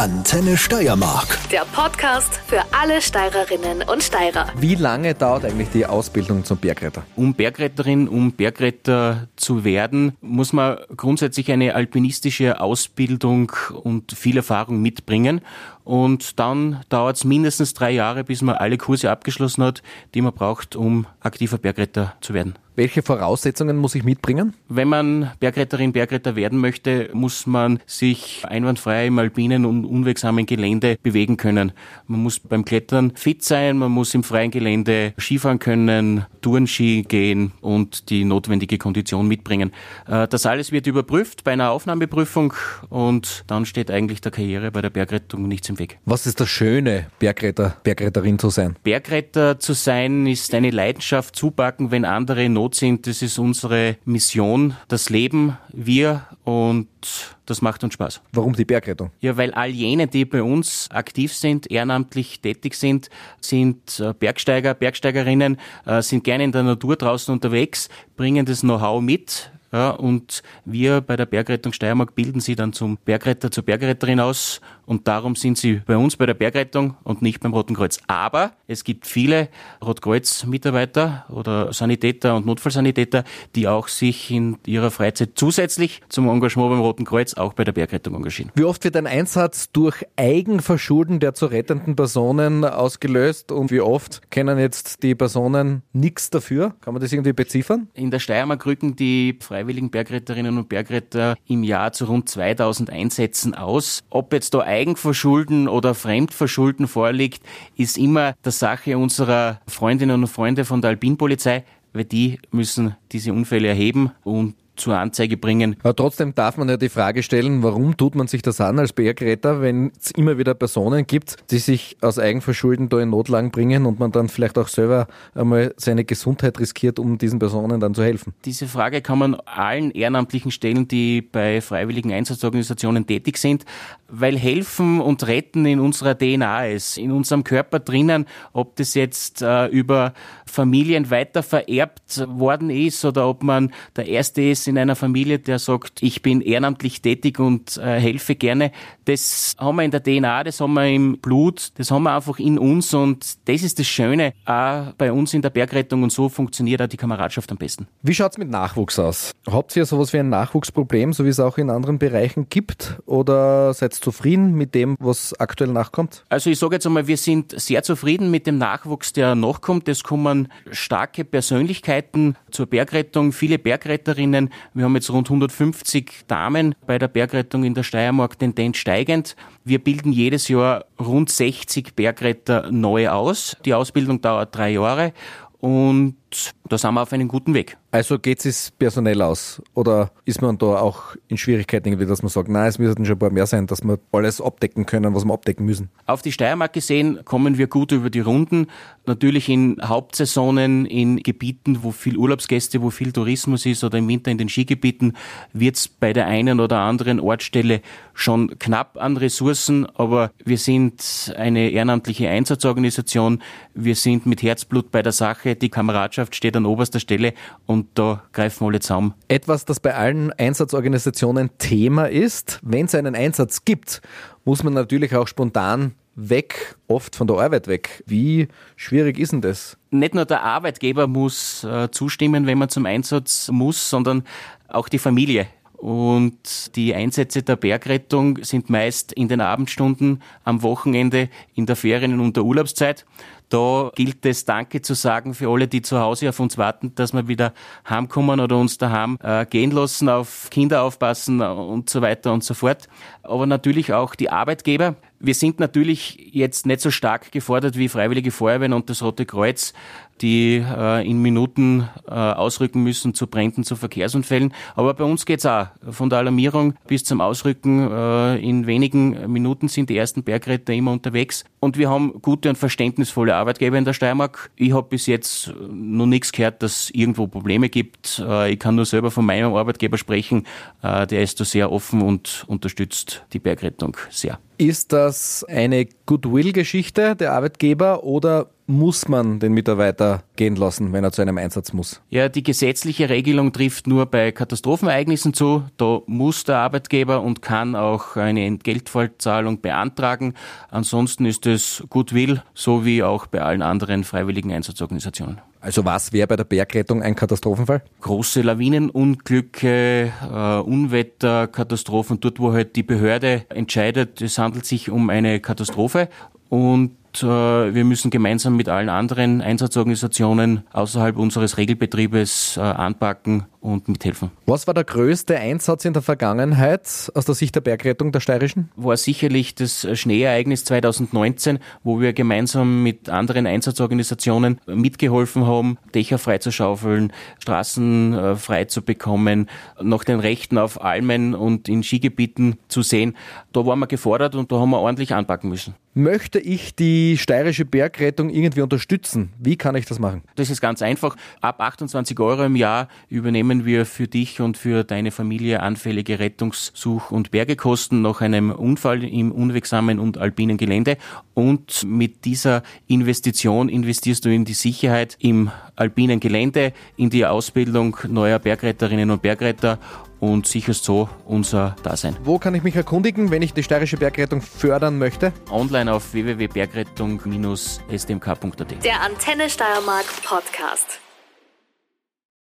Antenne Steiermark. Der Podcast für alle Steirerinnen und Steirer. Wie lange dauert eigentlich die Ausbildung zum Bergretter? Um Bergretterin, um Bergretter zu werden, muss man grundsätzlich eine alpinistische Ausbildung und viel Erfahrung mitbringen. Und dann dauert es mindestens drei Jahre, bis man alle Kurse abgeschlossen hat, die man braucht, um aktiver Bergretter zu werden. Welche Voraussetzungen muss ich mitbringen? Wenn man Bergretterin, Bergretter werden möchte, muss man sich einwandfrei im alpinen und unwegsamen Gelände bewegen können. Man muss beim Klettern fit sein, man muss im freien Gelände Skifahren können, Tourenski gehen und die notwendige Kondition mitbringen. Äh, das alles wird überprüft bei einer Aufnahmeprüfung und dann steht eigentlich der Karriere bei der Bergrettung nichts im Weg. Was ist das Schöne, Bergretter, Bergretterin zu sein? Bergretter zu sein ist eine Leidenschaft zupacken, wenn andere in Not sind. Das ist unsere Mission, das Leben, wir und das macht uns Spaß. Warum die Bergrettung? Ja, weil all jene, die bei uns aktiv sind, ehrenamtlich tätig sind, sind äh, Bergsteiger, Bergsteigerinnen, äh, sind gerne in der Natur draußen unterwegs, bringen das Know-how mit, ja, und wir bei der Bergrettung Steiermark bilden sie dann zum Bergretter, zur Bergretterin aus. Und darum sind sie bei uns bei der Bergrettung und nicht beim Roten Kreuz. Aber es gibt viele Rotkreuz-Mitarbeiter oder Sanitäter und Notfallsanitäter, die auch sich in ihrer Freizeit zusätzlich zum Engagement beim Roten Kreuz auch bei der Bergrettung engagieren. Wie oft wird ein Einsatz durch Eigenverschulden der zu rettenden Personen ausgelöst und wie oft kennen jetzt die Personen nichts dafür? Kann man das irgendwie beziffern? In der Steiermark rücken die freiwilligen Bergretterinnen und Bergretter im Jahr zu rund 2000 Einsätzen aus. Ob jetzt da Eigenverschulden oder Fremdverschulden vorliegt, ist immer der Sache unserer Freundinnen und Freunde von der Alpinpolizei, weil die müssen diese Unfälle erheben und zur Anzeige bringen. Aber trotzdem darf man ja die Frage stellen, warum tut man sich das an als Bergretter, wenn es immer wieder Personen gibt, die sich aus Eigenverschulden da in Notlagen bringen und man dann vielleicht auch selber einmal seine Gesundheit riskiert, um diesen Personen dann zu helfen? Diese Frage kann man allen Ehrenamtlichen stellen, die bei freiwilligen Einsatzorganisationen tätig sind, weil helfen und retten in unserer DNA ist, in unserem Körper drinnen, ob das jetzt äh, über Familien weiter vererbt worden ist oder ob man der Erste ist in einer Familie, der sagt, ich bin ehrenamtlich tätig und äh, helfe gerne. Das haben wir in der DNA, das haben wir im Blut, das haben wir einfach in uns und das ist das Schöne auch bei uns in der Bergrettung und so funktioniert auch die Kameradschaft am besten. Wie schaut's mit Nachwuchs aus? Habt ihr sowas wie ein Nachwuchsproblem, so wie es auch in anderen Bereichen gibt oder seid ihr zufrieden mit dem, was aktuell nachkommt? Also ich sage jetzt einmal, wir sind sehr zufrieden mit dem Nachwuchs, der nachkommt. Es kommen starke Persönlichkeiten zur Bergrettung, viele Bergretterinnen. Wir haben jetzt rund 150 Damen bei der Bergrettung in der Steiermark, Tendenz steigend. Wir bilden jedes Jahr rund 60 Bergretter neu aus. Die Ausbildung dauert drei Jahre und da sind wir auf einem guten Weg. Also geht es personell aus? Oder ist man da auch in Schwierigkeiten irgendwie, dass man sagt, nein, es müssten schon ein paar mehr sein, dass wir alles abdecken können, was wir abdecken müssen? Auf die Steiermark gesehen kommen wir gut über die Runden. Natürlich in Hauptsaisonen, in Gebieten, wo viel Urlaubsgäste, wo viel Tourismus ist oder im Winter in den Skigebieten, wird es bei der einen oder anderen Ortsstelle schon knapp an Ressourcen, aber wir sind eine ehrenamtliche Einsatzorganisation. Wir sind mit Herzblut bei der Sache. Die Kameradschaft steht an oberster Stelle und da greifen alle zusammen. Etwas, das bei allen Einsatzorganisationen Thema ist, wenn es einen Einsatz gibt, muss man natürlich auch spontan weg, oft von der Arbeit weg. Wie schwierig ist denn das? Nicht nur der Arbeitgeber muss äh, zustimmen, wenn man zum Einsatz muss, sondern auch die Familie. Und die Einsätze der Bergrettung sind meist in den Abendstunden, am Wochenende, in der Ferien und der Urlaubszeit. Da gilt es Danke zu sagen für alle, die zu Hause auf uns warten, dass wir wieder heimkommen oder uns daheim äh, gehen lassen, auf Kinder aufpassen und so weiter und so fort. Aber natürlich auch die Arbeitgeber. Wir sind natürlich jetzt nicht so stark gefordert wie Freiwillige Feuerwehren und das Rote Kreuz, die äh, in Minuten äh, ausrücken müssen zu Bränden, zu Verkehrsunfällen. Aber bei uns geht's auch. Von der Alarmierung bis zum Ausrücken äh, in wenigen Minuten sind die ersten Bergretter immer unterwegs. Und wir haben gute und verständnisvolle Arbeitgeber in der Steiermark. Ich habe bis jetzt noch nichts gehört, dass es irgendwo Probleme gibt. Äh, ich kann nur selber von meinem Arbeitgeber sprechen. Äh, der ist da sehr offen und unterstützt die Bergrettung sehr. Ist das eine Goodwill-Geschichte der Arbeitgeber oder muss man den Mitarbeiter gehen lassen, wenn er zu einem Einsatz muss? Ja, die gesetzliche Regelung trifft nur bei Katastrophenereignissen zu. Da muss der Arbeitgeber und kann auch eine Entgeltvollzahlung beantragen. Ansonsten ist es Goodwill, so wie auch bei allen anderen freiwilligen Einsatzorganisationen. Also was wäre bei der Bergrettung ein Katastrophenfall? Große Lawinenunglücke, äh, Unwetter, Katastrophen, dort wo halt die Behörde entscheidet, es handelt sich um eine Katastrophe und wir müssen gemeinsam mit allen anderen Einsatzorganisationen außerhalb unseres Regelbetriebes äh, anpacken und mithelfen. Was war der größte Einsatz in der Vergangenheit aus der Sicht der Bergrettung der Steirischen? War sicherlich das Schneeereignis 2019, wo wir gemeinsam mit anderen Einsatzorganisationen mitgeholfen haben, Dächer freizuschaufeln, Straßen äh, frei zu bekommen, nach den Rechten auf Almen und in Skigebieten zu sehen. Da waren wir gefordert und da haben wir ordentlich anpacken müssen. Möchte ich die steirische Bergrettung irgendwie unterstützen? Wie kann ich das machen? Das ist ganz einfach. Ab 28 Euro im Jahr übernehmen wir für dich und für deine Familie anfällige Rettungssuch- und Bergekosten nach einem Unfall im unwegsamen und alpinen Gelände. Und mit dieser Investition investierst du in die Sicherheit im alpinen Gelände, in die Ausbildung neuer Bergretterinnen und Bergretter und sicherst so unser Dasein. Wo kann ich mich erkundigen, wenn ich die steirische Bergrettung fördern möchte? Online auf www.bergrettung-smk.at. Der Antenne Steiermark Podcast.